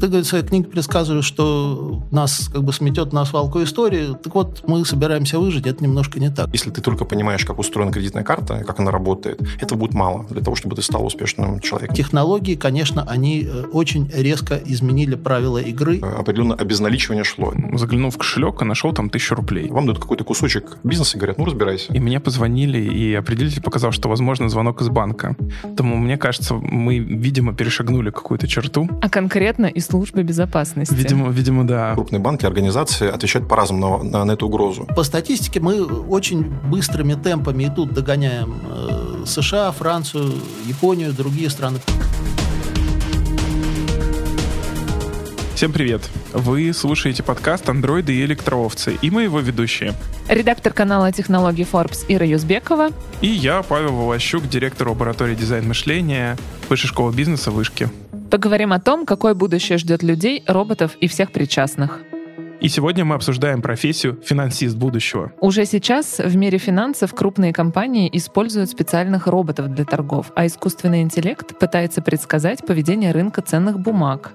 Ты, говорит, в своей книге предсказываешь, что нас как бы сметет на свалку истории. Так вот, мы собираемся выжить, это немножко не так. Если ты только понимаешь, как устроена кредитная карта, как она работает, этого будет мало для того, чтобы ты стал успешным человеком. Технологии, конечно, они э, очень резко изменили правила игры. Э, определенно обезналичивание шло. Заглянул в кошелек и нашел там тысячу рублей. Вам дают какой-то кусочек бизнеса и говорят, ну, разбирайся. И мне позвонили, и определитель показал, что, возможно, звонок из банка. Поэтому, мне кажется, мы, видимо, перешагнули какую-то черту. А конкретно и службы безопасности. Видимо, видимо, да. Крупные банки, организации отвечают по-разному на, на, на эту угрозу. По статистике мы очень быстрыми темпами и тут догоняем э, США, Францию, Японию, другие страны. Всем привет! Вы слушаете подкаст «Андроиды и электроовцы» и мы его ведущие. Редактор канала технологий Forbes Ира Юзбекова. И я, Павел Волощук, директор лаборатории дизайн мышления Высшей школы бизнеса «Вышки». Поговорим о том, какое будущее ждет людей, роботов и всех причастных. И сегодня мы обсуждаем профессию финансист будущего. Уже сейчас в мире финансов крупные компании используют специальных роботов для торгов, а искусственный интеллект пытается предсказать поведение рынка ценных бумаг.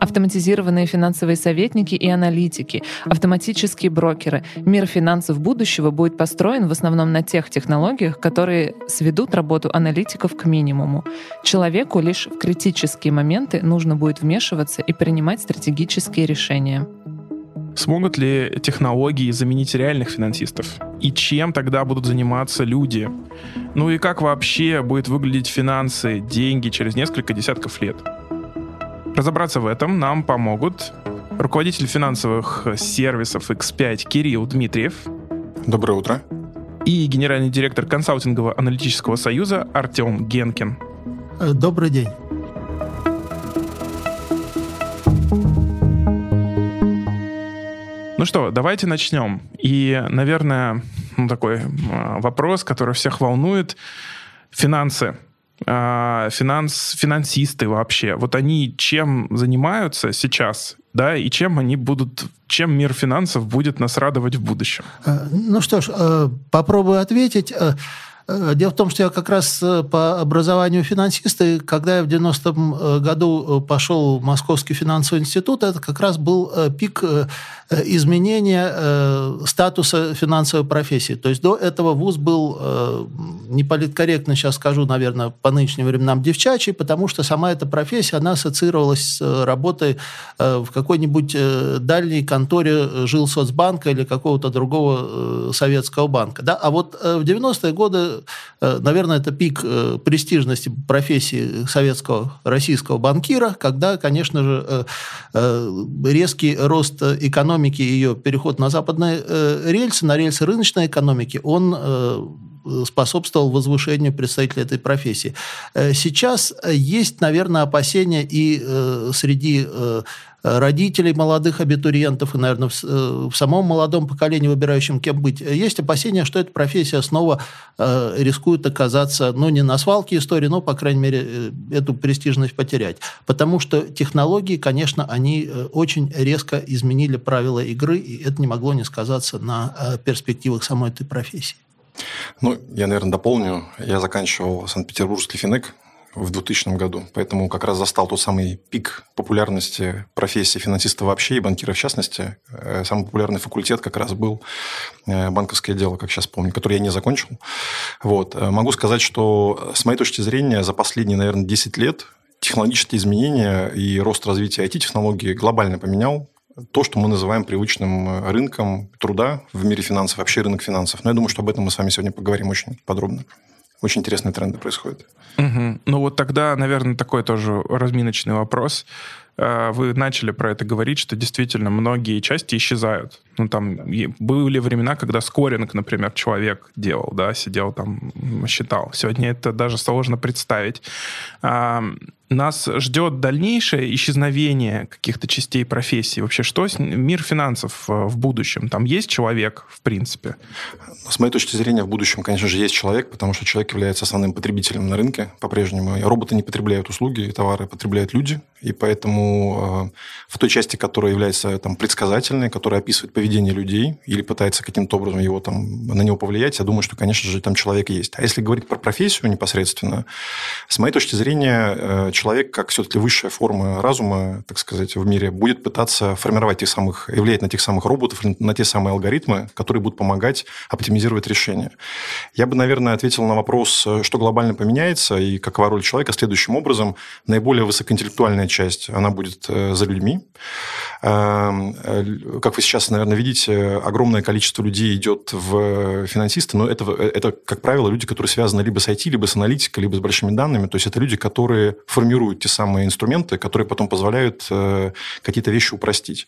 Автоматизированные финансовые советники и аналитики, автоматические брокеры. Мир финансов будущего будет построен в основном на тех технологиях, которые сведут работу аналитиков к минимуму. Человеку лишь в критические моменты нужно будет вмешиваться и принимать стратегические решения. Смогут ли технологии заменить реальных финансистов? И чем тогда будут заниматься люди? Ну и как вообще будет выглядеть финансы, деньги через несколько десятков лет? Разобраться в этом нам помогут руководитель финансовых сервисов X5 Кирилл Дмитриев. Доброе утро. И генеральный директор консалтингового аналитического союза Артем Генкин. Э, добрый день. Ну что, давайте начнем. И, наверное, ну, такой а, вопрос, который всех волнует. Финансы. А, финанс, финансисты вообще. Вот они чем занимаются сейчас, да, и чем они будут, чем мир финансов будет нас радовать в будущем? Э, ну что ж, э, попробую ответить. Э, дело в том, что я как раз э, по образованию финансист, и когда я в 90-м э, году пошел в Московский финансовый институт, это как раз был пик изменения статуса финансовой профессии. То есть до этого вуз был, не политкорректно сейчас скажу, наверное, по нынешним временам девчачий, потому что сама эта профессия, она ассоциировалась с работой в какой-нибудь дальней конторе жилсоцбанка или какого-то другого советского банка. Да? А вот в 90-е годы наверное, это пик э, престижности профессии советского российского банкира, когда, конечно же, э, резкий рост экономики и ее переход на западные рельсы, на рельсы рыночной экономики, он способствовал возвышению представителей этой профессии. Сейчас есть, наверное, опасения и среди родителей молодых абитуриентов и, наверное, в, э, в самом молодом поколении, выбирающем кем быть, есть опасения, что эта профессия снова э, рискует оказаться, ну, не на свалке истории, но, по крайней мере, э, эту престижность потерять. Потому что технологии, конечно, они э, очень резко изменили правила игры, и это не могло не сказаться на перспективах самой этой профессии. Ну, я, наверное, дополню. Я заканчивал Санкт-Петербургский финек в 2000 году. Поэтому как раз застал тот самый пик популярности профессии финансиста вообще и банкира в частности. Э, самый популярный факультет как раз был э, банковское дело, как сейчас помню, который я не закончил. Вот. Э, могу сказать, что с моей точки зрения за последние, наверное, 10 лет технологические изменения и рост развития IT-технологий глобально поменял то, что мы называем привычным рынком труда в мире финансов, вообще рынок финансов. Но я думаю, что об этом мы с вами сегодня поговорим очень подробно очень интересные тренды происходят. Угу. Ну вот тогда, наверное, такой тоже разминочный вопрос. Э, вы начали про это говорить, что действительно многие части исчезают. Ну, там были времена, когда скоринг, например, человек делал, да, сидел там, считал. Сегодня это даже сложно представить нас ждет дальнейшее исчезновение каких-то частей профессии? Вообще, что мир финансов э, в будущем? Там есть человек, в принципе? С моей точки зрения, в будущем, конечно же, есть человек, потому что человек является основным потребителем на рынке по-прежнему. Роботы не потребляют услуги, товары потребляют люди. И поэтому э, в той части, которая является там, предсказательной, которая описывает поведение людей или пытается каким-то образом его там, на него повлиять, я думаю, что, конечно же, там человек есть. А если говорить про профессию непосредственно, с моей точки зрения, э, человек, как все-таки высшая форма разума, так сказать, в мире, будет пытаться формировать тех самых, и влиять на тех самых роботов, на те самые алгоритмы, которые будут помогать оптимизировать решения. Я бы, наверное, ответил на вопрос, э, что глобально поменяется и какова роль человека следующим образом. Наиболее высокоинтеллектуальная часть, она будет за людьми. Эм, как вы сейчас, наверное, видите, огромное количество людей идет в финансисты, но это, это, как правило, люди, которые связаны либо с IT, либо с аналитикой, либо с большими данными. То есть это люди, которые формируют те самые инструменты, которые потом позволяют э, какие-то вещи упростить.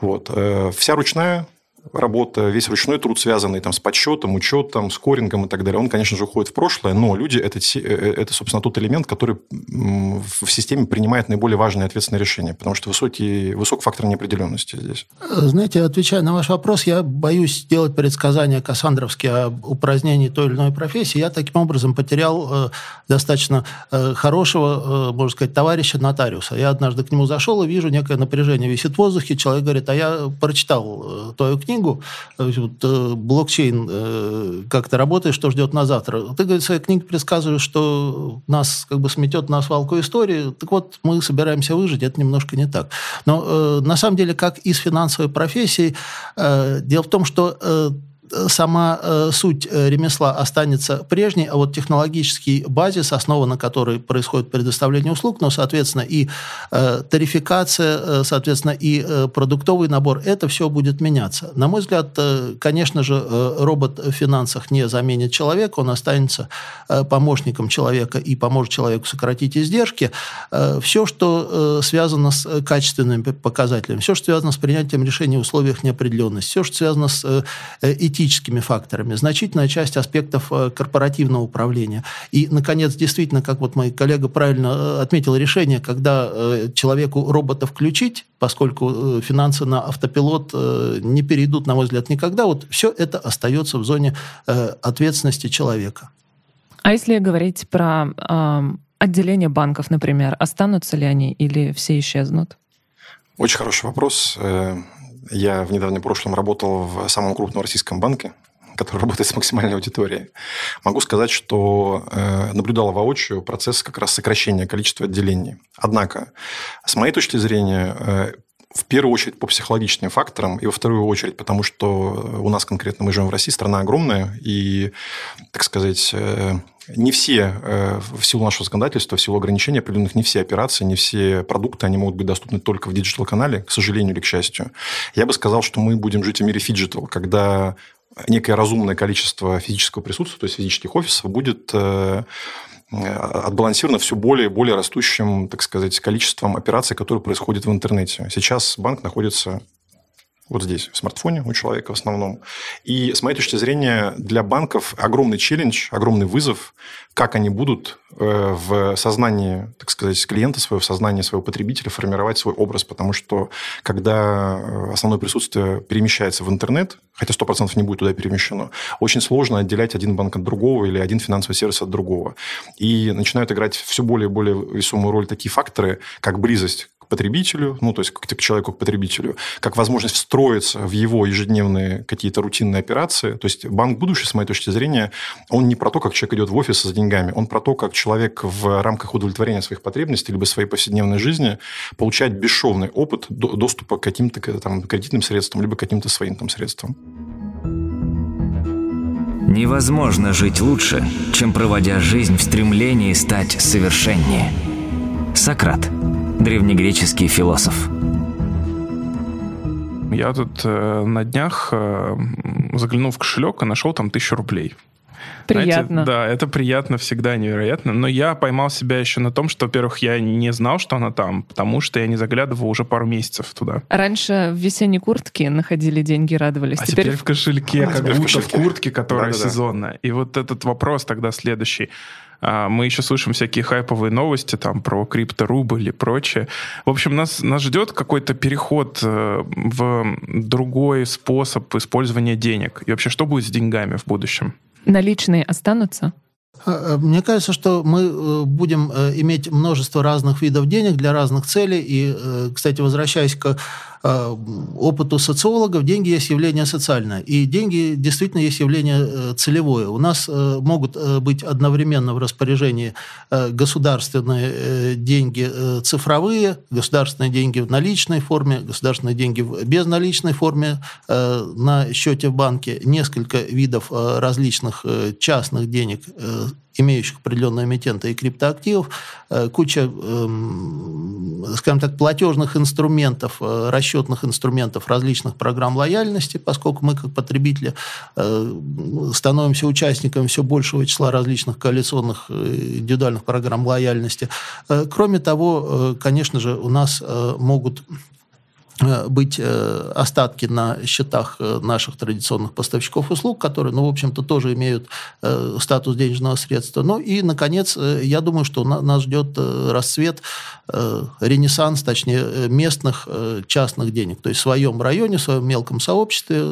Вот. Э, вся ручная работа, весь ручной труд, связанный там, с подсчетом, учетом, скорингом и так далее, он, конечно же, уходит в прошлое, но люди это, – это, собственно, тот элемент, который в системе принимает наиболее важные ответственные решения, потому что высокий, высок фактор неопределенности здесь. Знаете, отвечая на ваш вопрос, я боюсь делать предсказания Кассандровские о упразднении той или иной профессии. Я таким образом потерял э, достаточно э, хорошего, э, можно сказать, товарища нотариуса. Я однажды к нему зашел и вижу некое напряжение висит в воздухе. Человек говорит, а я прочитал твою книгу, вот, э, блокчейн, э, как то работает, что ждет на завтра. Ты, говорит, в своей книге предсказываешь, что нас как бы сметет на свалку истории. Так вот, мы собираемся выжить, это немножко не так. Но э, на самом деле, как и с финансовой профессией, э, дело в том, что э, сама э, суть э, ремесла останется прежней, а вот технологический базис, основа на которой происходит предоставление услуг, но, соответственно, и э, тарификация, соответственно, и продуктовый набор, это все будет меняться. На мой взгляд, конечно же, робот в финансах не заменит человека, он останется помощником человека и поможет человеку сократить издержки. Все, что связано с качественными показателями, все, что связано с принятием решений в условиях неопределенности, все, что связано с этическими этическими факторами, значительная часть аспектов э, корпоративного управления. И, наконец, действительно, как вот мой коллега правильно э, отметил, решение, когда э, человеку робота включить, поскольку финансы на автопилот не перейдут, на мой взгляд, никогда, вот все это остается в зоне ответственности человека. А если говорить про э, отделение банков, например, останутся ли они или все исчезнут? Очень хороший вопрос. Я в недавнем прошлом работал в самом крупном российском банке, который работает с максимальной аудиторией. Могу сказать, что э, наблюдала воочию процесс как раз сокращения количества отделений. Однако, с моей точки зрения, э, в первую очередь по психологическим факторам, и во вторую очередь потому, что у нас конкретно мы живем в России, страна огромная, и, так сказать, э, не все, э, в силу нашего законодательства, в силу ограничений определенных, не все операции, не все продукты, они могут быть доступны только в digital-канале, к сожалению или к счастью. Я бы сказал, что мы будем жить в мире phygital, когда некое разумное количество физического присутствия, то есть физических офисов, будет э, отбалансировано все более и более растущим, так сказать, количеством операций, которые происходят в интернете. Сейчас банк находится вот здесь, в смартфоне у человека в основном. И с моей точки зрения, для банков огромный челлендж, огромный вызов, как они будут э, в сознании, так сказать, клиента своего, в сознании своего потребителя формировать свой образ. Потому что, когда э, основное присутствие перемещается в интернет, хотя 100% не будет туда перемещено, очень сложно отделять один банк от другого или один финансовый сервис от другого. И начинают играть все более и более весомую роль такие факторы, как близость потребителю, ну, то есть к, к человеку, к потребителю, как возможность встроиться в его ежедневные какие-то рутинные операции. То есть банк будущего, с моей точки зрения, он не про то, как человек идет в офис за деньгами, он про то, как человек в рамках удовлетворения своих потребностей либо своей повседневной жизни получает бесшовный опыт доступа к каким-то там, кредитным средствам, либо к каким-то своим там средствам. Невозможно жить лучше, чем проводя жизнь в стремлении стать совершеннее. Сократ – древнегреческий философ. Я тут э, на днях э, заглянул в кошелек и нашел там тысячу рублей. Приятно. Знаете, да, это приятно всегда, невероятно. Но я поймал себя еще на том, что, во-первых, я не знал, что она там, потому что я не заглядывал уже пару месяцев туда. Раньше в весенней куртке находили деньги, радовались. А теперь, теперь в кошельке, а, как будто в куртке, которая да, да, сезонная. И вот этот вопрос тогда следующий. А, мы еще слышим всякие хайповые новости там про крипторубль и прочее. В общем, нас, нас ждет какой-то переход э, в другой способ использования денег. И вообще, что будет с деньгами в будущем? Наличные останутся? А, а, мне кажется, что мы э, будем э, иметь множество разных видов денег для разных целей. И, кстати, возвращаясь к э, опыту социологов деньги есть явление социальное. И деньги действительно есть явление э, целевое. У нас э, могут э, быть одновременно в распоряжении э, государственные э, деньги э, цифровые, государственные деньги в наличной форме, государственные деньги в безналичной форме э, на счете в банке, несколько видов э, различных э, частных денег э, имеющих определенные эмитенты и криптоактивов, э, куча, эм, скажем так, платежных инструментов, э, расчетных инструментов различных программ лояльности, поскольку мы как потребители э, становимся участниками все большего числа различных коалиционных индивидуальных программ лояльности. Кроме того, конечно же, у нас могут быть э, остатки на счетах э, наших традиционных поставщиков услуг, которые, ну, в общем-то, тоже имеют статус денежного средства. Ну и, наконец, я думаю, что нас ждет расцвет, ренессанс, точнее, местных частных денег. То есть в своем районе, в своем мелком сообществе,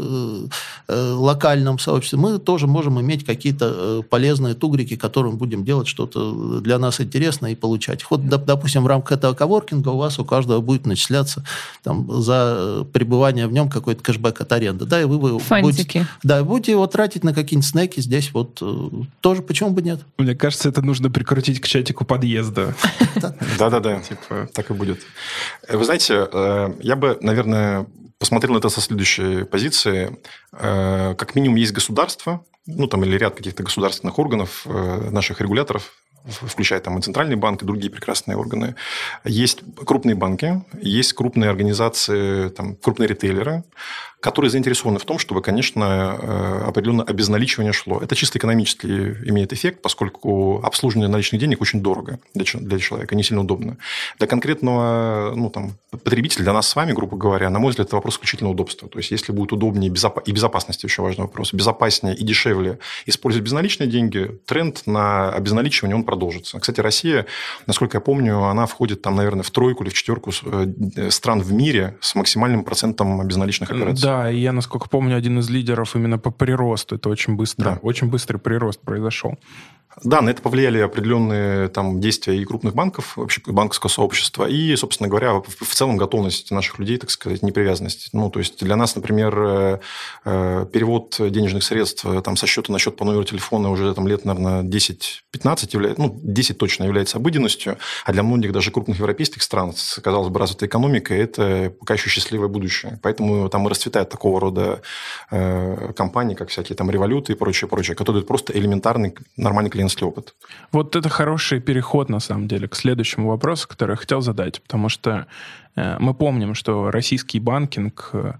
локальном сообществе мы тоже можем иметь какие-то полезные тугрики, которым будем делать что-то для нас интересное и получать. Вот, допустим, в рамках этого коворкинга у вас у каждого будет начисляться там, за э, пребывание в нем какой-то кэшбэк от аренды. Да, и вы, вы будете, да, будете его тратить на какие-нибудь снеки здесь вот э, тоже, почему бы нет? Мне кажется, это нужно прикрутить к чатику подъезда. Да-да-да, типа, так и будет. Вы знаете, э, я бы, наверное, посмотрел на это со следующей позиции. Как минимум есть государство, ну, там, или ряд каких-то государственных органов, наших регуляторов, включая там и Центральный банк, и другие прекрасные органы. Есть крупные банки, есть крупные организации, там, крупные ритейлеры, которые заинтересованы в том, чтобы, конечно, э, определенное обезналичивание шло. Это чисто экономически имеет эффект, поскольку обслуживание наличных денег очень дорого для, человека, не сильно удобно. Для конкретного ну, там, потребителя, для нас с вами, грубо говоря, на мой взгляд, это вопрос исключительно удобства. То есть, если будет удобнее и безопасности, еще важный вопрос, безопаснее и дешевле использовать безналичные деньги, тренд на обезналичивание, он продолжится. Кстати, Россия, насколько я помню, она входит там, наверное, в тройку или в четверку э, стран в мире с максимальным процентом безналичных операций. Да, и я, насколько помню, один из лидеров именно по приросту. Это очень быстро, да. очень быстрый прирост произошел. Да, на это повлияли определенные там, действия и крупных банков, вообще банковского сообщества, и, собственно говоря, в целом готовность наших людей, так сказать, непривязанность. Ну, то есть для нас, например, э, э, перевод денежных средств э, там, со счета на счет по номеру телефона уже там, лет, наверное, 10-15 является, ну, 10 точно является обыденностью, а для многих даже крупных европейских стран, казалось бы, развитой экономикой, это пока еще счастливое будущее. Поэтому там и расцветают такого рода компании, как всякие там революты и прочее, прочее, которые просто элементарный, нормальный клиент клиентский опыт. Вот это хороший переход, на самом деле, к следующему вопросу, который я хотел задать, потому что э, мы помним, что российский банкинг э,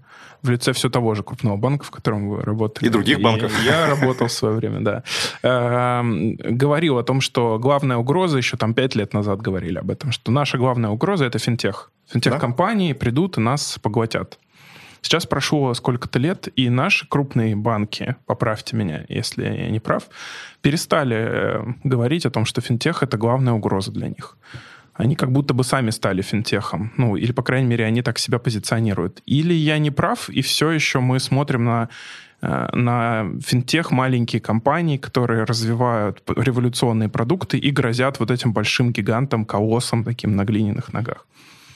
в лице все того же крупного банка, в котором вы работали. И других банков. И я работал в свое время, да. Эм, говорил о том, что главная угроза, еще там пять лет назад говорили об этом, что наша главная угроза — это финтех. Финтех-компании придут и нас поглотят. Сейчас прошло сколько-то лет, и наши крупные банки, поправьте меня, если я не прав, перестали э, говорить о том, что финтех — это главная угроза для них. Они как будто бы сами стали финтехом. Ну, или, по крайней мере, они так себя позиционируют. Или я не прав, и все еще мы смотрим на э, на финтех маленькие компании, которые развивают революционные продукты и грозят вот этим большим гигантам, колоссам таким на глиняных ногах.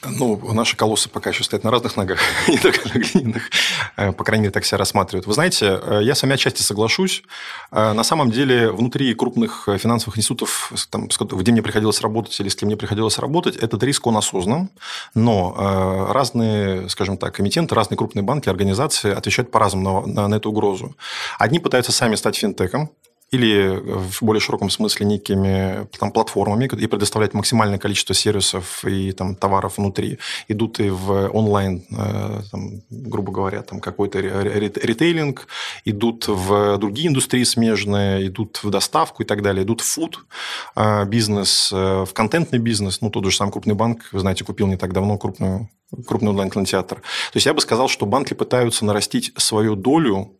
Ну, наши колоссы пока еще стоят на разных ногах, не только на глиняных. Э, по крайней мере, так себя рассматривают. Вы знаете, э, я с вами отчасти соглашусь. Э, на самом деле, внутри крупных финансовых институтов, там, где мне приходилось работать или с кем мне приходилось работать, этот риск, он осознан. Но разные, скажем так, комитеты, разные крупные банки, организации отвечают по-разному на, на, на эту угрозу. Одни пытаются сами стать финтеком, или в более широком смысле некими там, платформами и предоставлять максимальное количество сервисов и там, товаров внутри. Идут и в онлайн, э, там, грубо говоря, там какой-то ритейлинг, идут в другие индустрии смежные, идут в доставку и так далее, идут в фуд э, бизнес, э, в контентный бизнес. Ну, тот же самый крупный банк, вы знаете, купил не так давно крупную крупный онлайн-кинотеатр. То есть я бы сказал, что банки пытаются нарастить свою долю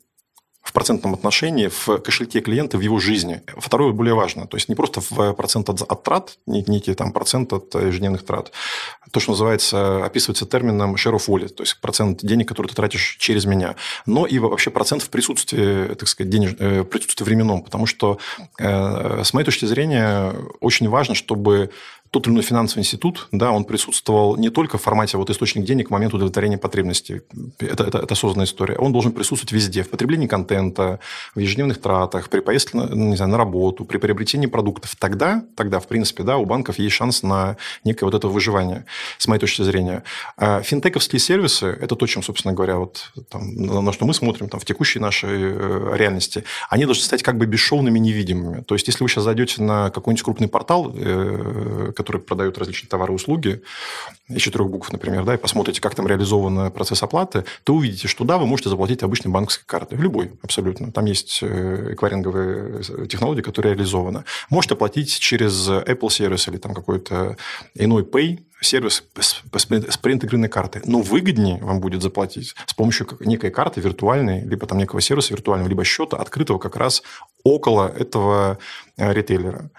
процентном отношении в кошельке клиента, в его жизни. Второе более важно. То есть не просто в процент от, от трат, некий там процент от ежедневных трат. То, что называется, описывается термином share of wallet, то есть процент денег, которые ты тратишь через меня. Но и вообще процент в присутствии, так сказать, денеж... Э, присутствии временном. Потому что, э, с моей точки зрения, очень важно, чтобы тот или иной финансовый институт, да, он присутствовал не только в формате вот источник денег к моменту удовлетворения потребностей. Это, это, это осознанная история. Он должен присутствовать везде. В потреблении контента, в ежедневных тратах, при поездке на, не знаю, на работу, при приобретении продуктов. Тогда, тогда, в принципе, да, у банков есть шанс на некое вот это выживание, с моей точки зрения. А финтековские сервисы – это то, чем, собственно говоря, вот, там, на что мы смотрим там, в текущей нашей э, реальности. Они должны стать как бы бесшовными, невидимыми. То есть, если вы сейчас зайдете на какой-нибудь крупный портал, э, который продает различные товары и услуги, из четырех букв, например, да, и посмотрите, как там реализован процесс оплаты, то увидите, что да, вы можете заплатить обычной банковской картой. Любой, абсолютно. Там есть э, эквайринговые технологии, которые реализованы. Можете оплатить через Apple сервис или там какой-то иной Pay, сервис с преинтегрированной картой. Но выгоднее вам будет заплатить с помощью некой карты виртуальной, либо там некого сервиса виртуального, либо счета, открытого как раз около этого э, ритейлера.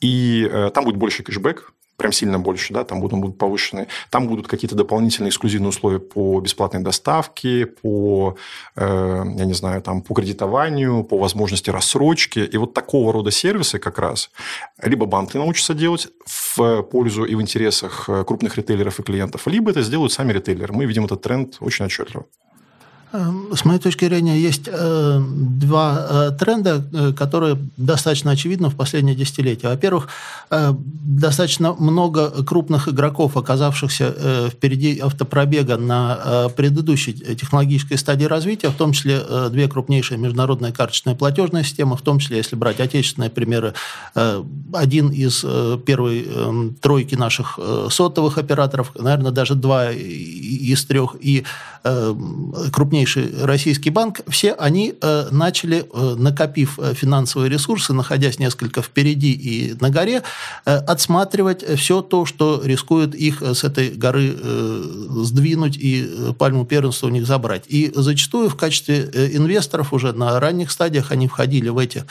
И э, там будет больше кэшбэк, прям сильно больше, да, там будут, будут повышены. Там будут какие-то дополнительные эксклюзивные условия по бесплатной доставке, по, э, я не знаю, там, по кредитованию, по возможности рассрочки. И вот такого рода сервисы как раз либо банки научатся делать в пользу и в интересах э, крупных ритейлеров и клиентов, либо это сделают сами ритейлеры. Мы видим этот тренд очень отчетливо. Эм, с моей точки зрения, есть э, два э, тренда, э, которые достаточно очевидны в последние десятилетия. Во-первых, достаточно много крупных игроков, оказавшихся впереди автопробега на предыдущей технологической стадии развития, в том числе две крупнейшие международные карточные платежные системы, в том числе, если брать отечественные примеры, один из первой э, тройки наших сотовых операторов, наверное, даже два из трех, и крупнейший российский банк, все они э, начали, э, накопив э, финансовые ресурсы, находясь несколько впереди и на горе, отсматривать все то, что рискует их с этой горы сдвинуть и пальму первенства у них забрать. И зачастую в качестве инвесторов уже на ранних стадиях они входили в эти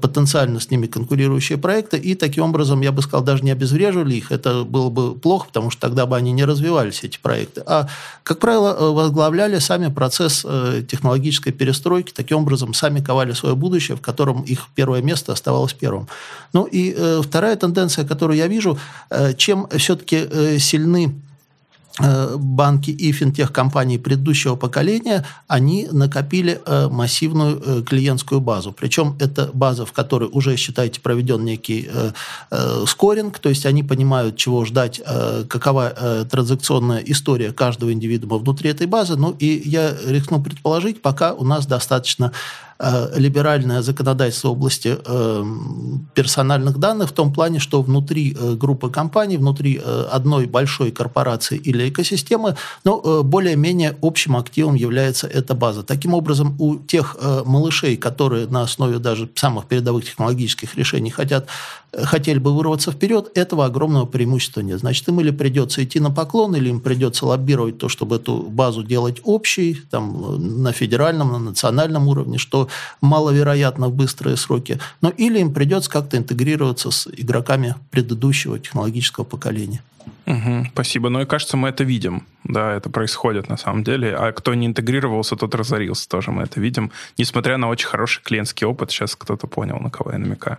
потенциально с ними конкурирующие проекты, и таким образом, я бы сказал, даже не обезвреживали их. Это было бы плохо, потому что тогда бы они не развивались, эти проекты. А, как правило, возглавляли сами процесс э, технологической перестройки, таким образом сами ковали свое будущее, в котором их первое место оставалось первым. Ну и э, вторая тенденция, которую я вижу, э, чем все-таки сильны банки и финтех-компании предыдущего поколения, они накопили э, массивную э, клиентскую базу. Причем это база, в которой уже, считайте, проведен некий скоринг, то есть они понимают, чего ждать, какова транзакционная история каждого индивидуума внутри этой базы. Ну и я рискну предположить, пока у нас достаточно Э, либеральное законодательство в области э, персональных данных в том плане, что внутри э, группы компаний, внутри одной большой корпорации или экосистемы, но более-менее общим активом является эта база. Таким образом, у тех малышей, которые на основе даже самых передовых технологических решений хотят, хотели бы вырваться вперед, этого огромного преимущества нет. Значит, им или придется идти на поклон, или им придется лоббировать то, чтобы эту базу делать общей, там, на федеральном, на национальном уровне, что маловероятно в быстрые сроки, но или им придется как-то интегрироваться с игроками предыдущего технологического поколения. Угу, спасибо. Ну и кажется, мы это видим. Да, это происходит на самом деле. А кто не интегрировался, тот разорился тоже. Мы это видим. Несмотря на очень хороший клиентский опыт, сейчас кто-то понял, на кого я намекаю.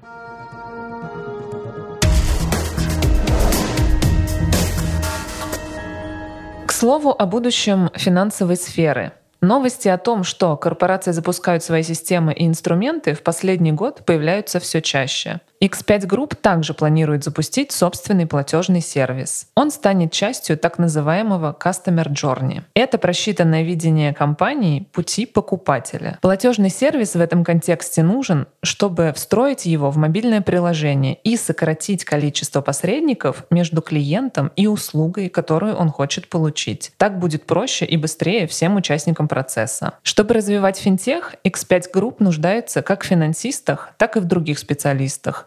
К слову о будущем финансовой сферы – Новости о том, что корпорации запускают свои системы и инструменты, в последний год появляются все чаще. X5 Group также планирует запустить собственный платежный сервис. Он станет частью так называемого Customer Journey. Это просчитанное видение компании пути покупателя. Платежный сервис в этом контексте нужен, чтобы встроить его в мобильное приложение и сократить количество посредников между клиентом и услугой, которую он хочет получить. Так будет проще и быстрее всем участникам процесса. Чтобы развивать финтех, X5 Group нуждается как в финансистах, так и в других специалистах.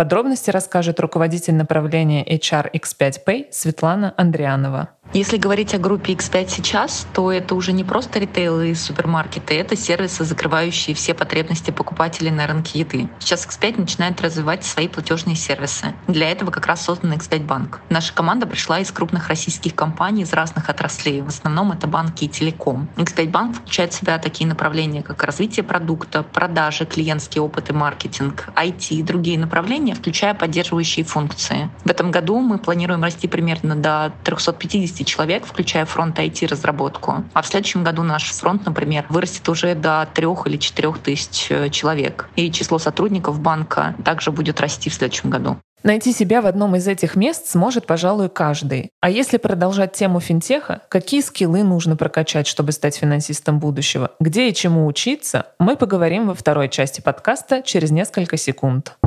Подробности расскажет руководитель направления HR X5Pay Светлана Андрианова. Если говорить о группе X5 сейчас, то это уже не просто ритейл и супермаркеты, это сервисы, закрывающие все потребности покупателей на рынке еды. Сейчас X5 начинает развивать свои платежные сервисы. Для этого как раз создан X5 банк. Наша команда пришла из крупных российских компаний из разных отраслей. В основном это банки и телеком. X5 банк включает в себя такие направления, как развитие продукта, продажи, клиентский опыт и маркетинг, IT и другие направления, включая поддерживающие функции. В этом году мы планируем расти примерно до 350 200 человек, включая фронт IT-разработку. А в следующем году наш фронт, например, вырастет уже до 3 или 4 тысяч э, человек. И число сотрудников банка также будет расти в следующем году. Найти себя в одном из этих мест сможет, пожалуй, каждый. А если продолжать тему финтеха, какие скиллы нужно прокачать, чтобы стать финансистом будущего? Где и чему учиться? Мы поговорим во второй части подкаста через несколько секунд.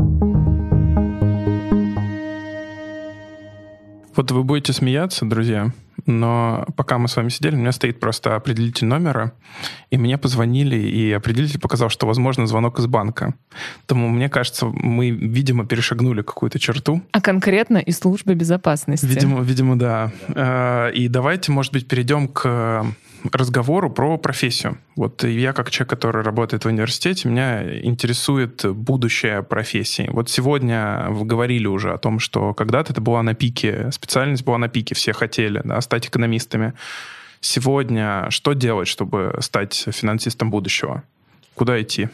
Вот вы будете смеяться, друзья, но пока мы с вами сидели, у меня стоит просто определитель номера, и мне позвонили, и определитель показал, что, возможно, звонок из банка. Поэтому, мне кажется, мы, видимо, перешагнули какую-то черту. А конкретно из службы безопасности. Видимо, видимо, да. Э, и давайте, может быть, перейдем к разговору про профессию. Вот я как человек, который работает в университете, меня интересует будущее профессии. Вот сегодня вы говорили уже о том, что когда-то это была на пике, специальность была на пике, все хотели да, стать экономистами. Сегодня что делать, чтобы стать финансистом будущего? Куда идти?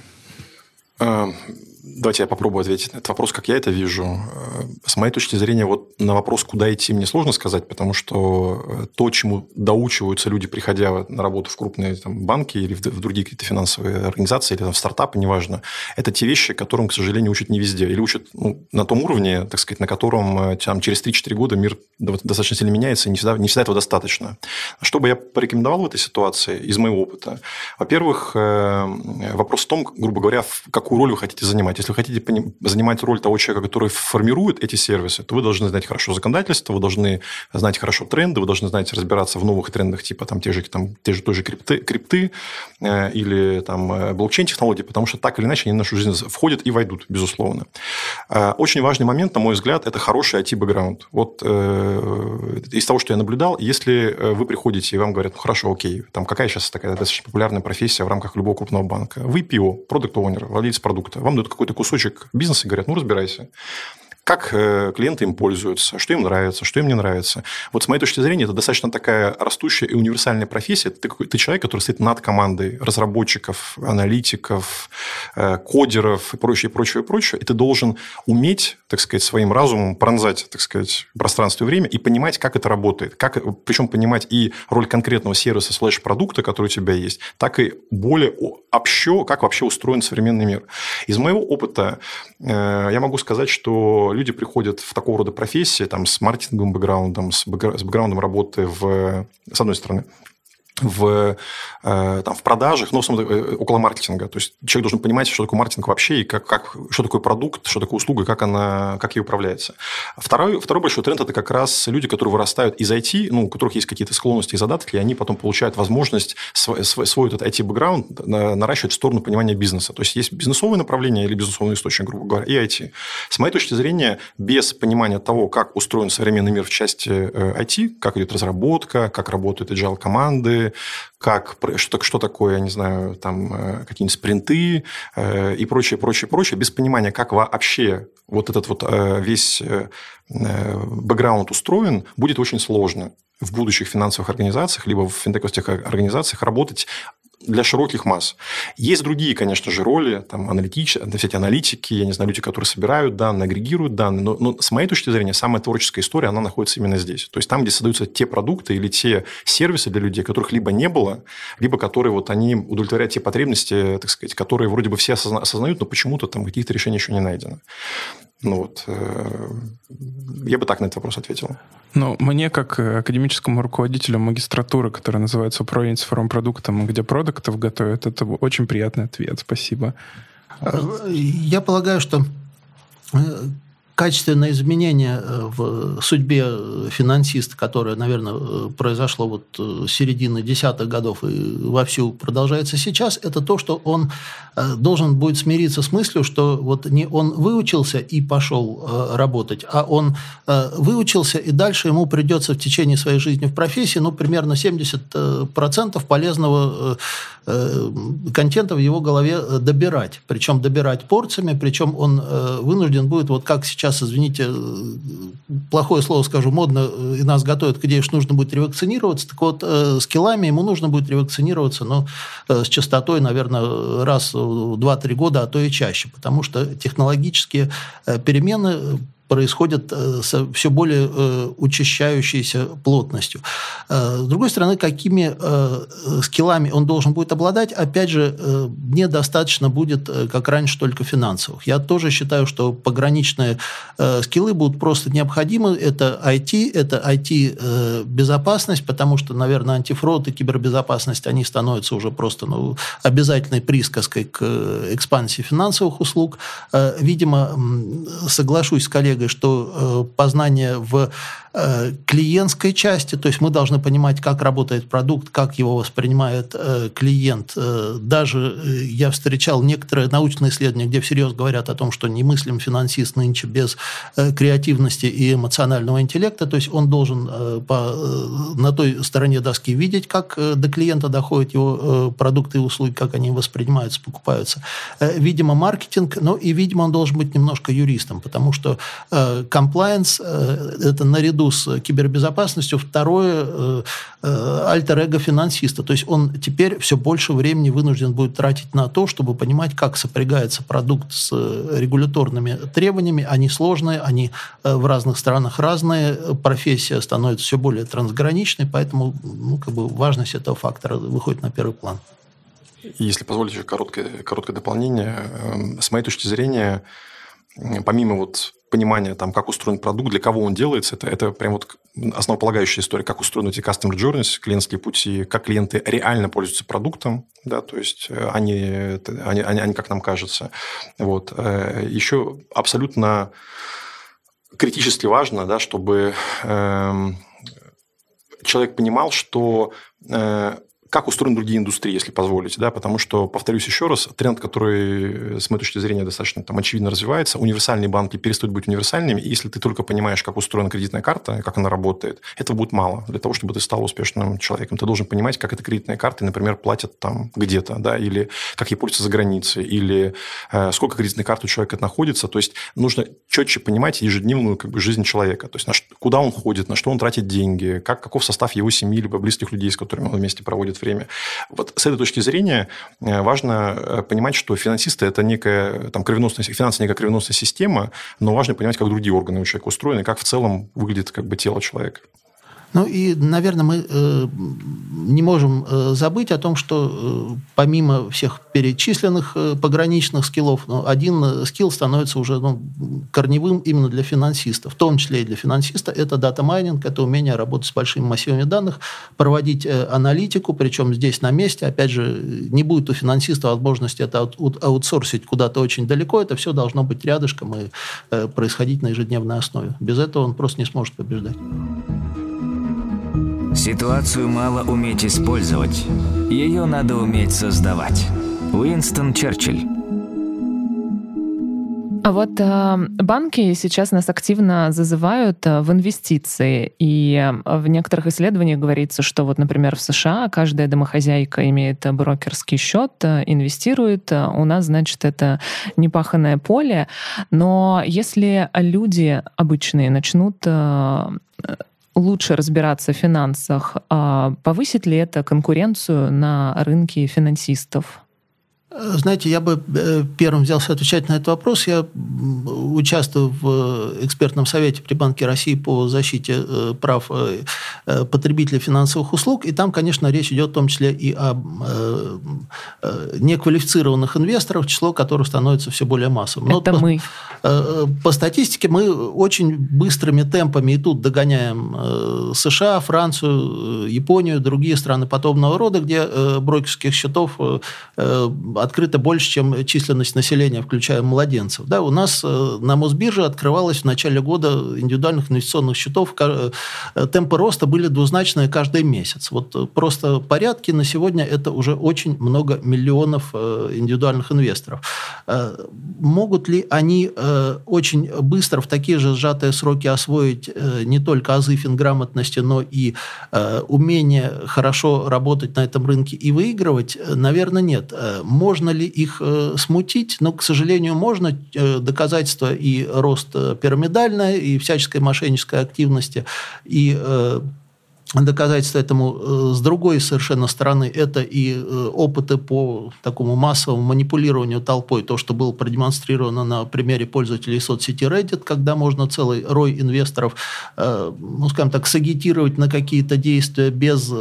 Давайте я попробую ответить на этот вопрос, как я это вижу. Э, с моей точки зрения, вот на вопрос, куда идти, мне сложно сказать, потому что э, то, чему доучиваются люди, приходя на работу в крупные там, банки или в, в другие какие-то финансовые организации, или там, в стартапы, неважно, это те вещи, которым, к сожалению, учат не везде. Или учат ну, на том уровне, так сказать, на котором э, там, через 3-4 года мир достаточно сильно меняется, и не всегда, не всегда этого достаточно. Что бы я порекомендовал в этой ситуации из моего опыта? Во-первых, вопрос в том, грубо говоря, какую роль вы хотите занимать занимать. Если вы хотите занимать роль того человека, который формирует эти сервисы, то вы должны знать хорошо законодательство, вы должны знать хорошо тренды, вы должны знать разбираться в новых трендах, типа там те же, там, те же тоже крипты, крипты э, или там э, блокчейн-технологии, потому что так или иначе они в нашу жизнь входят и войдут, безусловно. Э, очень важный момент, на мой взгляд, это хороший IT-бэкграунд. Вот э, из того, что я наблюдал, если э, вы приходите и вам говорят, ну хорошо, окей, там какая сейчас такая достаточно популярная профессия в рамках любого крупного банка? Вы PO, продукт оунер владелец продукта. Вам дают какой-то кусочек бизнеса и говорят, ну, разбирайся как э, клиенты им пользуются, что им нравится, что им не нравится. Вот с моей точки зрения, это достаточно такая растущая и универсальная профессия. Ты, ты человек, который стоит над командой разработчиков, аналитиков, э, кодеров и прочее, прочее, прочее. И ты должен уметь, так сказать, своим разумом пронзать, так сказать, пространство и время и понимать, как это работает. Как, причем понимать и роль конкретного сервиса слэш-продукта, который у тебя есть, так и более общо, как вообще устроен современный мир. Из моего опыта э, я могу сказать, что люди приходят в такого рода профессии, там, с маркетинговым бэкграундом, с бэкграундом работы в, с одной стороны, в, э, там, в продажах, но э, около маркетинга. То есть человек должен понимать, что такое маркетинг вообще, и как, как, что такое продукт, что такое услуга, как, она, как ей управляется. Второй, второй большой тренд – это как раз люди, которые вырастают из IT, ну, у которых есть какие-то склонности и задатки, и они потом получают возможность свой, свой, этот IT-бэкграунд наращивать в сторону понимания бизнеса. То есть есть бизнесовое направление или бизнесовый источник, грубо говоря, и IT. С моей точки зрения, без понимания того, как устроен современный мир в части IT, э, как идет разработка, как работают agile команды, как, что, что такое, я не знаю, там э, какие-нибудь спринты э, и прочее, прочее, прочее, без понимания, как вообще вот этот вот э, весь бэкграунд устроен, будет очень сложно в будущих финансовых организациях, либо в финтековских организациях работать для широких масс. Есть другие, конечно же, роли, там, аналитич, всякие аналитики, я не знаю, люди, которые собирают данные, агрегируют данные, но, но с моей точки зрения, самая творческая история, она находится именно здесь. То есть там, где создаются те продукты или те сервисы для людей, которых либо не было, либо которые вот они удовлетворяют те потребности, так сказать, которые вроде бы все осознают, но почему-то там каких-то решений еще не найдено. Ну вот, э, я бы так на этот вопрос ответил. Ну, мне, как академическому руководителю магистратуры, которая называется «Управление цифровым продуктом», где продуктов готовят, это очень приятный ответ. Спасибо. Э, я полагаю, что э, качественное изменение в судьбе финансиста, которое, наверное, произошло вот с середины десятых годов и вовсю продолжается сейчас, это то, что он должен будет смириться с мыслью, что вот не он выучился и пошел работать, а он выучился, и дальше ему придется в течение своей жизни в профессии, ну, примерно 70% полезного контента в его голове добирать. Причем добирать порциями, причем он вынужден будет, вот как сейчас, извините, плохое слово скажу, модно, и нас готовят идее, что нужно будет ревакцинироваться, так вот, с килами ему нужно будет ревакцинироваться, но с частотой, наверное, раз в 2-3 года, а то и чаще, потому что технологические перемены происходят э, с все более э, учащающейся плотностью. Э, с другой стороны, какими скиллами он должен будет обладать, опять же, недостаточно будет, как раньше, только финансовых. Я тоже считаю, что пограничные скиллы будут просто необходимы. Это IT, это IT-безопасность, потому что, наверное, антифрод и кибербезопасность, они становятся уже просто ну, обязательной присказкой к экспансии финансовых услуг. Видимо, соглашусь с коллегой, коллегой, что э, познание в клиентской части, то есть мы должны понимать, как работает продукт, как его воспринимает э, клиент. Э, даже я встречал некоторые научные исследования, где всерьез говорят о том, что не мыслим финансист нынче без креативности и эмоционального интеллекта, то есть он должен по, на той стороне доски видеть, как до клиента доходят его продукты и услуги, как они воспринимаются, покупаются. Видимо, маркетинг, но и, видимо, он должен быть немножко юристом, потому что compliance – это наряду наряду с кибербезопасностью второе э, э, альтер-эго финансиста. То есть он теперь все больше времени вынужден будет тратить на то, чтобы понимать, как сопрягается продукт с регуляторными требованиями. Они сложные, они э, в разных странах разные, профессия становится все более трансграничной, поэтому ну, как бы важность этого фактора выходит на первый план. Если позволите короткое, короткое дополнение, с моей точки зрения, помимо вот понимание, там, как устроен продукт, для кого он делается, это, это прям вот основополагающая история, как устроены эти customer journeys, клиентские пути, как клиенты реально пользуются продуктом, да, то есть э, они, они, они, они как нам кажется. Вот. Э, Еще абсолютно критически важно, да, чтобы э, человек понимал, что э, как устроены другие индустрии, если позволите, да, потому что, повторюсь еще раз, тренд, который, с моей точки зрения, достаточно там, очевидно развивается, универсальные банки перестают быть универсальными, и если ты только понимаешь, как устроена кредитная карта, как она работает, этого будет мало для того, чтобы ты стал успешным человеком. Ты должен понимать, как эта кредитная карта, например, платят там где-то, да, или как ей пользуются за границей, или э, сколько кредитной карт у человека находится. То есть нужно четче понимать ежедневную как бы, жизнь человека, то есть на, куда он ходит, на что он тратит деньги, как, каков состав его семьи, либо близких людей, с которыми он вместе проводит время. Вот с этой точки зрения э, важно э, понимать, что финансисты – это некая там, кровеносная, финансы – некая кровеносная система, но важно понимать, как другие органы у человека устроены, как в целом выглядит как бы тело человека. Ну и, наверное, мы э, не можем э, забыть о том, что э, помимо всех перечисленных э, пограничных скиллов, ну, один э, скилл становится уже ну, корневым именно для финансиста, в том числе и для финансиста. Это data mining, это умение работать с большими массивами данных, проводить э, аналитику, причем здесь на месте. Опять же, не будет у финансиста возможности это аут, аутсорсить куда-то очень далеко, это все должно быть рядышком и э, происходить на ежедневной основе. Без этого он просто не сможет побеждать. Ситуацию мало уметь использовать, ее надо уметь создавать. Уинстон Черчилль а вот э, банки сейчас нас активно зазывают э, в инвестиции. И э, в некоторых исследованиях говорится, что вот, например, в США каждая домохозяйка имеет брокерский счет, э, инвестирует. У нас, значит, это непаханное поле. Но если люди обычные начнут лучше разбираться в финансах, а повысит ли это конкуренцию на рынке финансистов? Знаете, я бы э, первым взялся отвечать на этот вопрос. Я участвую в экспертном совете при Банке России по защите э, прав э, потребителей финансовых услуг, и там, конечно, речь идет в том числе и о неквалифицированных инвесторах, число которых становится все более массовым. Это Но мы. По, по статистике мы очень быстрыми темпами и тут догоняем США, Францию, Японию, другие страны подобного рода, где брокерских счетов открыто больше, чем численность населения, включая младенцев. Да, у нас на Мосбирже открывалось в начале года индивидуальных инвестиционных счетов. Темпы роста были двузначные каждый месяц. Вот просто порядки на сегодня это уже очень много миллионов индивидуальных инвесторов. Могут ли они очень быстро в такие же сжатые сроки освоить не только азы финграмотности, но и умение хорошо работать на этом рынке и выигрывать? Наверное, нет. Можно ли их смутить? Но, к сожалению, можно. Доказательства и рост пирамидальной, и всяческой мошеннической активности, и Доказательство этому э, с другой совершенно стороны это и э, опыты по такому массовому манипулированию толпой, то, что было продемонстрировано на примере пользователей соцсети Reddit, когда можно целый рой инвесторов, э, ну, скажем так, сагитировать на какие-то действия без,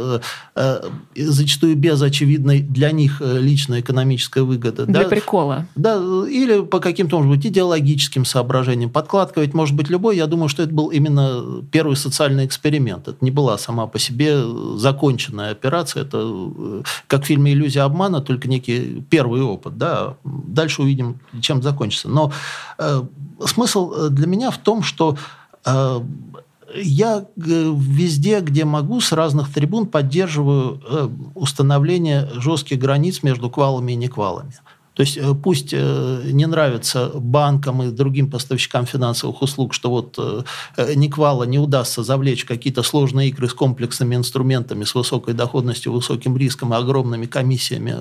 зачастую без очевидной для них личной экономической выгоды. Для да? прикола. Да, или по каким-то, может быть, идеологическим соображениям. Подкладка ведь может быть любой. Я думаю, что это был именно первый социальный эксперимент. Это не была сама сама по себе законченная операция. Это э, как в фильме «Иллюзия обмана», только некий первый опыт. Да? Дальше увидим, чем закончится. Но э, смысл э, для меня в том, что э, я э, везде, где могу, с разных трибун поддерживаю установление жестких границ между квалами и неквалами. То есть э, пусть э, не нравится банкам и другим поставщикам финансовых услуг, что вот э, Никвала не удастся завлечь какие-то сложные игры с комплексными инструментами, с высокой доходностью, высоким риском и огромными комиссиями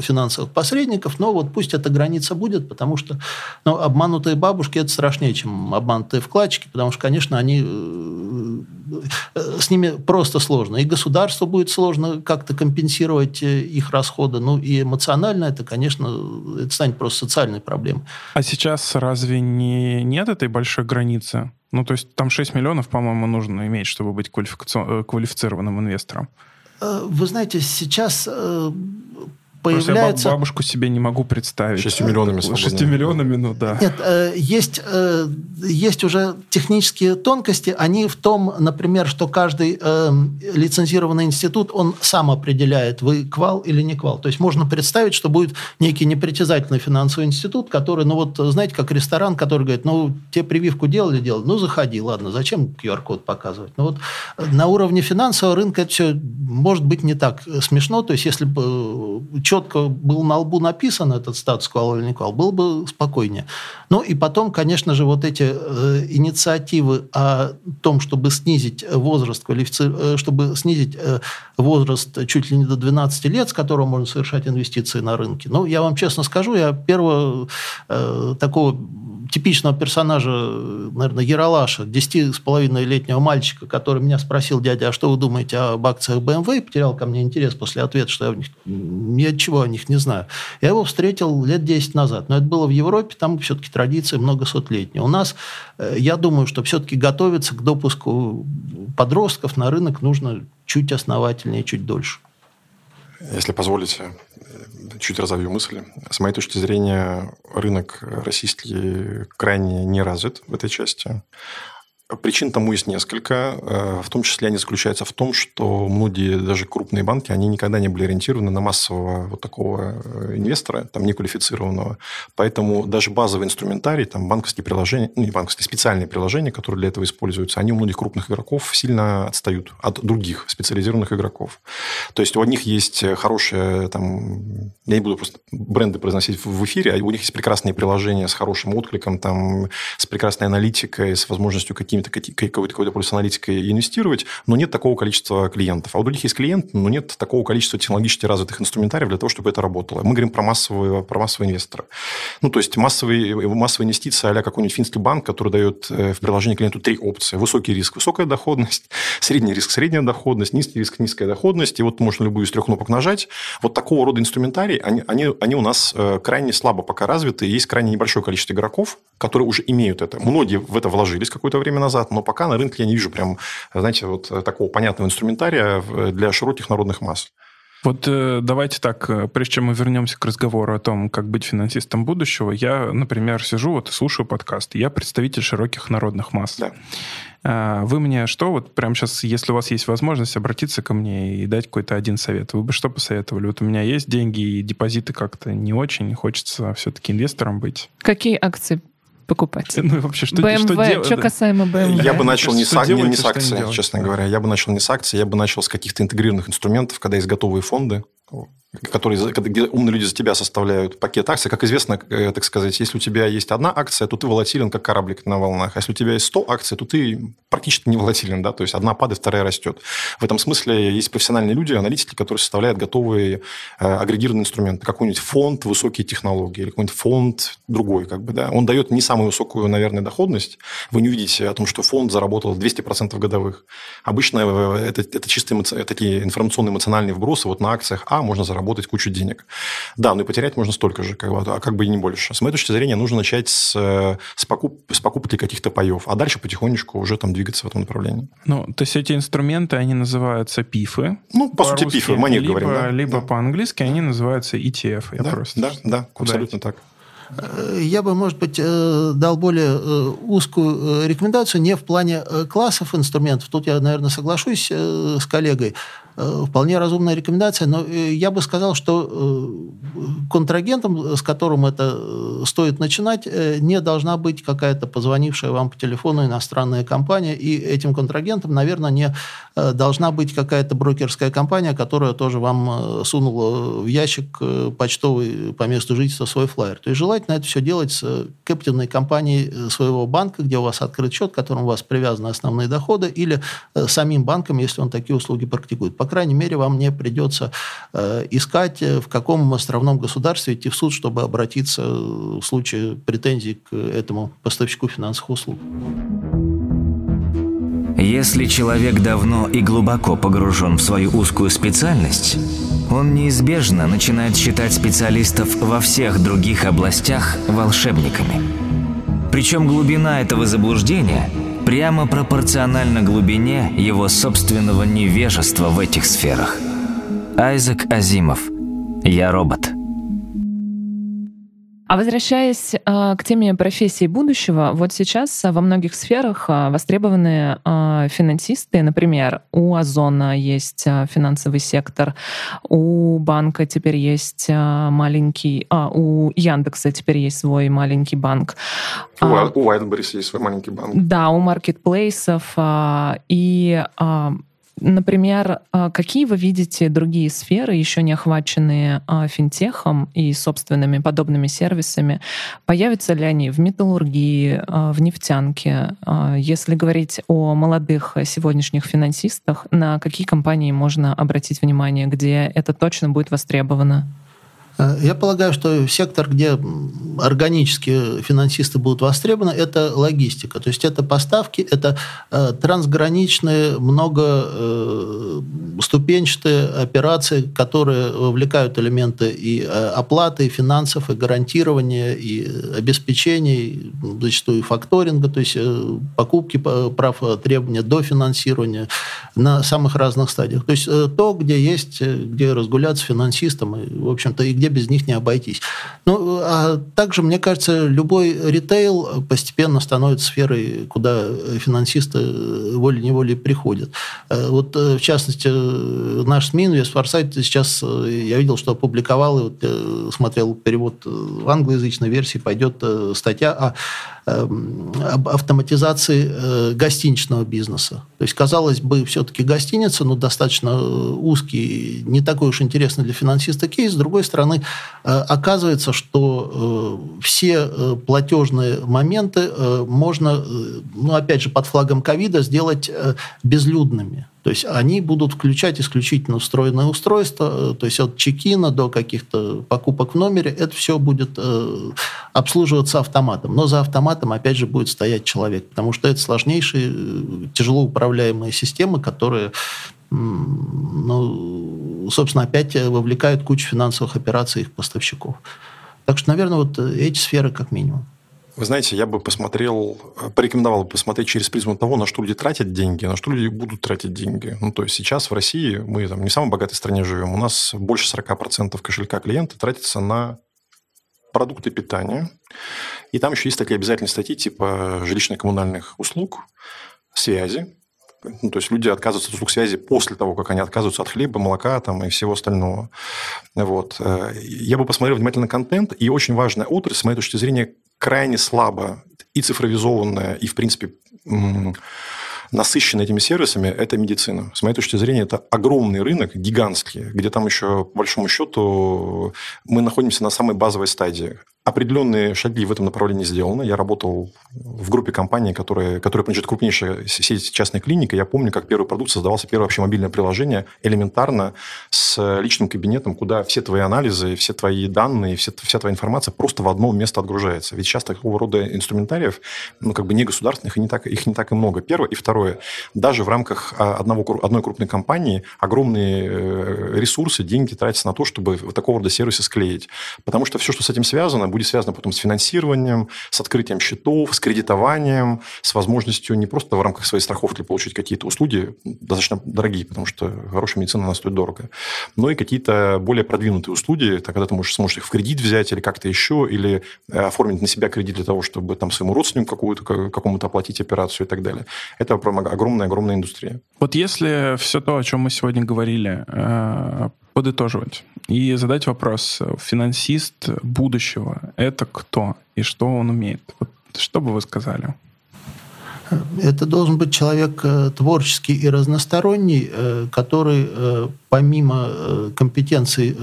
финансовых посредников, но вот пусть эта граница будет, потому что ну, обманутые бабушки – это страшнее, чем обманутые вкладчики, потому что, конечно, они с ними просто сложно. И государству будет сложно как-то компенсировать их расходы, ну и эмоционально это, конечно, это станет просто социальной проблемой. А сейчас разве не, нет этой большой границы? Ну, то есть там 6 миллионов, по-моему, нужно иметь, чтобы быть квалифици... квалифицированным инвестором. Э, вы знаете, сейчас появляется... я бабушку себе не могу представить. Шестью миллионами свободными. Миллионами, ну да. Нет, э, есть, э, есть уже технические тонкости. Они в том, например, что каждый э, лицензированный институт, он сам определяет, вы квал или не квал. То есть можно представить, что будет некий непритязательный финансовый институт, который, ну вот, знаете, как ресторан, который говорит, ну, тебе прививку делали, делали, ну, заходи, ладно, зачем QR-код показывать? Ну вот на уровне финансового рынка это все может быть не так смешно. То есть если бы четко был на лбу написан этот статус квал или не квал, было бы спокойнее. Ну и потом, конечно же, вот эти э, инициативы о том, чтобы снизить возраст квалифици... Э, чтобы снизить э, возраст чуть ли не до 12 лет, с которого можно совершать инвестиции на рынке. Ну, я вам честно скажу, я первого э, такого типичного персонажа, наверное, Яралаша, 10,5-летнего мальчика, который меня спросил, дядя, а что вы думаете об акциях BMW, потерял ко мне интерес после ответа, что я в них, ни от чего о них не знаю. Я его встретил лет 10 назад, но это было в Европе, там все-таки традиции многосотлетние. У нас, э, я думаю, что все-таки готовиться к допуску подростков на рынок нужно чуть основательнее, чуть дольше. Если позволите, чуть разовью мысль. С моей точки зрения, рынок российский крайне не развит в этой части. Причин тому есть несколько. Э, в том числе они заключаются в том, что многие, даже крупные банки, они никогда не были ориентированы на массового вот такого э, инвестора, там, неквалифицированного. Поэтому даже базовый инструментарий, там, банковские приложения, ну, не банковские, специальные приложения, которые для этого используются, они у многих крупных игроков сильно отстают от других специализированных игроков. То есть у одних есть хорошие, там, я не буду просто бренды произносить в эфире, а у них есть прекрасные приложения с хорошим откликом, там, с прекрасной аналитикой, с возможностью какими какими-то какой-то, какой-то полис-аналитикой инвестировать, но нет такого количества клиентов. А у других есть клиенты, но нет такого количества технологически развитых инструментариев для того, чтобы это работало. Мы говорим про массовые, про массовые инвесторы. Ну, то есть массовые, массовые инвестиции а какой-нибудь финский банк, который дает э, в приложении клиенту три опции. Высокий риск, высокая доходность, средний риск, средняя доходность, низкий риск, низкая доходность. И вот можно любую из трех кнопок нажать. Вот такого рода инструментарии, они, они, они у нас э, крайне слабо пока развиты. Есть крайне небольшое количество игроков, которые уже имеют это. Многие в это вложились какое-то время назад, но пока на рынке я не вижу прям, знаете, вот такого понятного инструментария для широких народных масс. Вот э, давайте так, э, прежде чем мы вернемся к разговору о том, как быть финансистом будущего, я, например, сижу вот и слушаю подкаст. Я представитель широких народных масс. Да. А, вы мне что, вот прямо сейчас, если у вас есть возможность обратиться ко мне и дать какой-то один совет, вы бы что посоветовали? Вот у меня есть деньги и депозиты как-то не очень, хочется все-таки инвестором быть. Какие акции покупать. Ну, вообще, что, BMW, что, делать? что касаемо BMW? Я бы начал не, с, ак- делаете, не с делаете? честно говоря. Я бы начал не с акций, я бы начал с каких-то интегрированных инструментов, когда есть готовые фонды, которые, умные люди за тебя составляют пакет акций. Как известно, э, так сказать, если у тебя есть одна акция, то ты волатилен, как кораблик на волнах. А если у тебя есть 100 акций, то ты практически не волатилен. Да? То есть одна падает, вторая растет. В этом смысле есть профессиональные люди, аналитики, которые составляют готовые э, агрегированные инструменты. Какой-нибудь фонд высокие технологии или какой-нибудь фонд другой. Как бы, да? Он дает не самую высокую, наверное, доходность. Вы не увидите о том, что фонд заработал 200% годовых. Обычно э, это, это чисто эмо- такие информационно-эмоциональные вбросы. Вот на акциях А можно заработать кучу денег. Да, но и потерять можно столько же, как бы, а как бы и не больше. С моей точки зрения, нужно начать с, э, с, покуп, с покупки каких-то паев, а дальше потихонечку уже там двигаться в этом направлении. Ну, то есть эти инструменты, они называются пифы. Ну, по сути, По-русски, пифы, мы о них либо, говорим. Да, Либо да. по-английски они называются ETF. Я да, просто... да, да, Куда абсолютно так. Э, Я бы, может быть, э, дал более узкую рекомендацию не в плане классов инструментов. Тут я, наверное, соглашусь с коллегой. Э, Вполне разумная рекомендация, но э, я бы сказал, что э, контрагентом, с которым это стоит начинать, не должна быть какая-то позвонившая вам по телефону иностранная компания, и этим контрагентом, наверное, не должна быть какая-то брокерская компания, которая тоже вам сунула в ящик почтовый по месту жительства свой флайер. То есть желательно это все делать с капитальной компанией своего банка, где у вас открыт счет, к которому у вас привязаны основные доходы, или самим банком, если он такие услуги практикует. По крайней мере, вам не придется э, искать, э, в каком островном государстве идти в суд, чтобы обратиться э, в случае претензий к этому поставщику финансовых услуг. Если человек давно и глубоко погружен в свою узкую специальность, он неизбежно начинает считать специалистов во всех других областях волшебниками. Причем глубина этого заблуждения прямо пропорциональна глубине его собственного невежества в этих сферах. Айзек Азимов. Я робот. А возвращаясь э, к теме профессий будущего, вот сейчас э, во многих сферах э, востребованы финансисты. Например, у Озона есть финансовый сектор, у банка теперь есть маленький, а, у Яндекса теперь есть свой маленький банк. У, А, у Wildberries есть свой маленький банк. Да, у маркетплейсов. И, например, а, какие вы видите другие сферы, еще не охваченные а, финтехом и собственными подобными сервисами? Появятся ли они в металлургии, а, в нефтянке? Если говорить о молодых сегодняшних финансистах, на какие компании можно обратить внимание, где это точно будет востребовано? Э, Я полагаю, что сектор, где органически финансисты будут востребованы, это логистика. То есть это поставки, это э, трансграничные, многоступенчатые операции, которые вовлекают элементы и э, оплаты, и финансов, и гарантирования, и обеспечения, и зачастую и факторинга, то есть э, покупки э, прав э, требования до финансирования на самых разных стадиях. То есть э, то, где есть, э, где разгуляться финансистам, и, в общем-то, и где без них не обойтись. Ну, а также, мне кажется, любой ритейл постепенно становится сферой, куда финансисты волей-неволей приходят. Э, Вот, э, в частности, э, наш СМИ Инвестфорсайт сейчас, э, я видел, что опубликовал, и вот, смотрел перевод в англоязычной версии, пойдет статья о автоматизации э, гостиничного бизнеса. То есть, казалось бы, все-таки гостиница, но достаточно э, узкий, не такой уж интересный для финансиста кейс. С другой стороны, э, оказывается, что все платежные моменты можно, ну, опять же, под флагом ковида сделать безлюдными. То есть они будут включать исключительно встроенное устройство, э, то есть от чекина до каких-то покупок в номере, это все будет э, обслуживаться автоматом. Но за автоматом, опять же, будет стоять человек, потому что это сложнейшие, э, тяжело управляемые системы, которые, ну, собственно, опять э, вовлекают кучу финансовых операций их поставщиков. Так что, наверное, вот эти сферы как минимум. Вы знаете, я бы посмотрел, э, порекомендовал бы посмотреть через призму того, на что люди тратят деньги, на что люди будут тратить деньги. Ну, то есть сейчас в России, мы там не в самой богатой стране живем, у нас больше 40% кошелька клиента тратится на продукты питания. И там еще есть такие обязательные статьи типа жилищно-коммунальных услуг, связи, ну, то есть люди отказываются от услуг связи после того, как они отказываются от хлеба, молока там, и всего остального. Вот. Э, я бы посмотрел внимательно контент, и очень важная отрасль, с моей точки зрения, крайне слабо и цифровизованная, и, в принципе, насыщена этими сервисами, это медицина. С моей точки зрения, это огромный рынок, гигантский, где там еще, по большому счету, мы находимся на самой базовой стадии. Определенные шаги в этом направлении сделаны. Я работал в группе компаний, которые, которые принадлежит крупнейшая сеть частной клиники. Я помню, как первый продукт создавался, первое вообще мобильное приложение, элементарно, с личным кабинетом, куда все твои анализы, все твои данные, все, вся твоя информация просто в одно место отгружается. Ведь сейчас такого рода инструментариев, ну, как бы не государственных, и не так, их не так и много. Первое. И второе. Даже в рамках а, одного, одной крупной компании огромные э, ресурсы, деньги тратятся на то, чтобы такого рода сервисы склеить. Потому что все, что с этим связано, будет связано потом с финансированием, с открытием счетов, с кредитованием, с возможностью не просто в рамках своей страховки получить какие-то услуги, достаточно дорогие, потому что хорошая медицина, она стоит дорого, но и какие-то более продвинутые услуги, так, когда ты можешь, сможешь их в кредит взять или как-то еще, или э, оформить на себя кредит для того, чтобы там своему родственнику какую-то, какому-то оплатить операцию и так далее. Это огромная-огромная индустрия. Вот если все то, о чем мы сегодня говорили, э, подытоживать и задать вопрос, финансист будущего – это кто и что он умеет? Вот что бы вы сказали? Это должен быть человек э, творческий и разносторонний, э, который э, помимо компетенций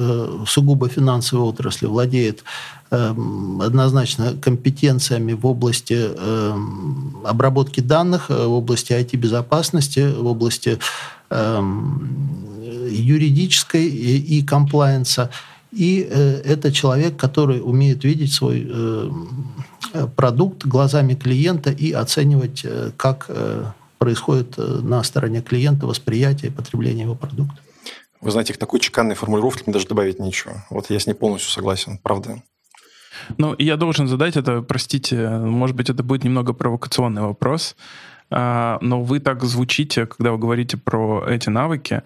сугубо финансовой отрасли владеет однозначно компетенциями в области обработки данных, в области IT-безопасности, в области юридической и комплайенса. И э, это человек, который умеет видеть свой э, продукт глазами клиента и оценивать, э, как происходит на стороне клиента восприятие и потребление его продукта. Вы знаете, к такой чеканной формулировке мне даже добавить нечего. Вот я с ней полностью согласен, правда. Ну, я должен задать это, простите, может быть, это будет немного провокационный вопрос, но вы так звучите, когда вы говорите про эти навыки,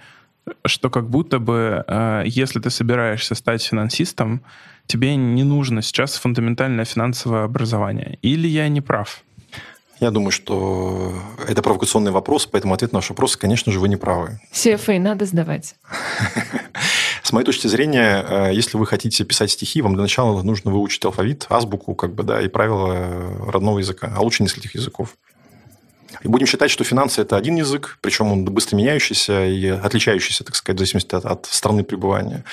что как будто бы, э, если ты собираешься стать финансистом, тебе не нужно сейчас фундаментальное финансовое образование. Или я не прав? Я думаю, что это провокационный вопрос, поэтому ответ на ваш вопрос, конечно же, вы не правы. CFA надо сдавать. С моей точки зрения, э, если вы хотите писать стихи, вам для начала нужно выучить алфавит, азбуку, как бы, да, и правила родного языка, а лучше нескольких языков. И будем считать, что финансы – это один язык, причем он быстро меняющийся и отличающийся, так сказать, в зависимости от, от страны пребывания.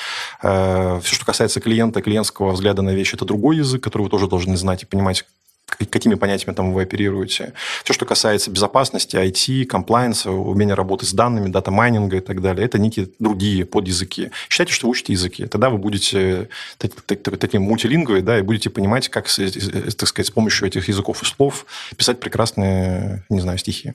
Э, Все, что касается клиента, клиентского взгляда на вещи – это другой язык, который вы тоже должны знать и понимать, какими понятиями там вы оперируете. Все, что касается безопасности, IT, комплайенса, умения работать с данными, дата-майнинга и так далее, это некие другие подязыки. Считайте, что вы учите языки. Тогда вы будете таким мультилингвой, да, и будете понимать, как, так сказать, с помощью этих языков и слов писать прекрасные, не знаю, стихи.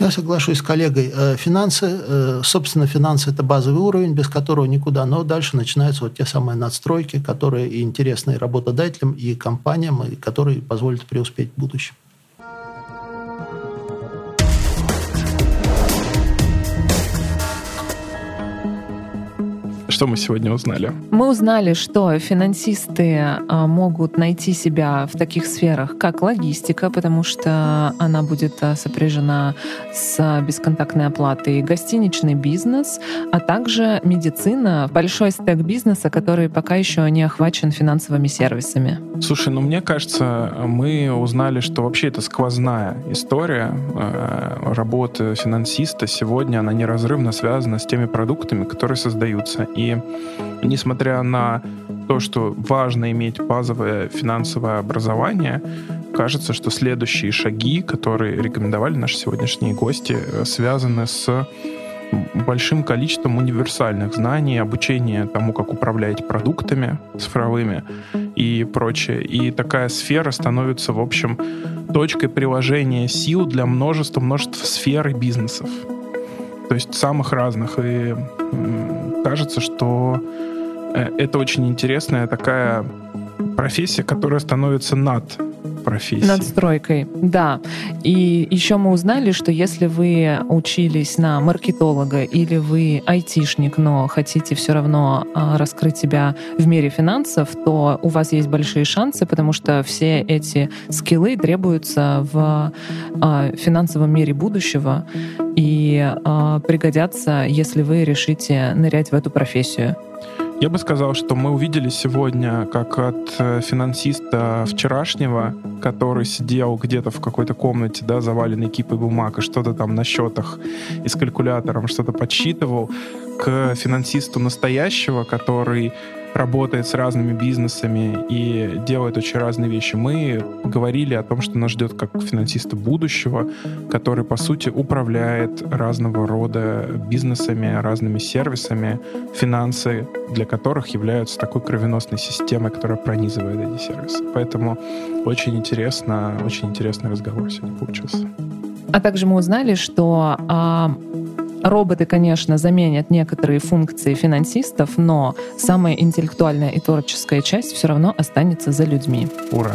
Я соглашусь с коллегой. Э, финансы, э, собственно, финансы – это базовый уровень, без которого никуда. Но дальше начинаются вот те самые надстройки, которые интересны и работодателям, и компаниям, и которые позволят преуспеть в будущем. Что мы сегодня узнали? Мы узнали, что финансисты а, могут найти себя в таких сферах, как логистика, потому что она будет а, сопряжена с бесконтактной оплатой, гостиничный бизнес, а также медицина, большой стек бизнеса, который пока еще не охвачен финансовыми сервисами. Слушай, ну мне кажется, мы узнали, что вообще это сквозная история э, работы финансиста. Сегодня она неразрывно связана с теми продуктами, которые создаются. И несмотря на то, что важно иметь базовое финансовое образование, кажется, что следующие шаги, которые рекомендовали наши сегодняшние гости, э, связаны с большим количеством универсальных знаний, обучения тому, как управлять продуктами цифровыми и прочее. И такая сфера становится, в общем, точкой приложения сил для множества, множества сфер и бизнесов. То есть самых разных. И кажется, что э, это очень интересная такая профессия, которая становится над профессии. Надстройкой, да. И еще мы узнали, что если вы учились на маркетолога или вы айтишник, но хотите все равно а, раскрыть себя в мире финансов, то у вас есть большие шансы, потому что все эти скиллы требуются в а, финансовом мире будущего и а, пригодятся, если вы решите нырять в эту профессию. Я бы сказал, что мы увидели сегодня, как от э, финансиста вчерашнего, который сидел где-то в какой-то комнате, да, заваленной кипой бумаг и что-то там на счетах и с калькулятором что-то подсчитывал, к финансисту настоящего, который работает с разными бизнесами и делает очень разные вещи. Мы говорили о том, что нас ждет как финансиста будущего, который, по сути, управляет разного рода бизнесами, разными сервисами, финансы для которых являются такой кровеносной системой, которая пронизывает эти сервисы. Поэтому очень интересно, очень интересный разговор сегодня получился. А также мы узнали, что а, Роботы, конечно, заменят некоторые функции финансистов, но самая интеллектуальная и творческая часть все равно останется за людьми. Ура!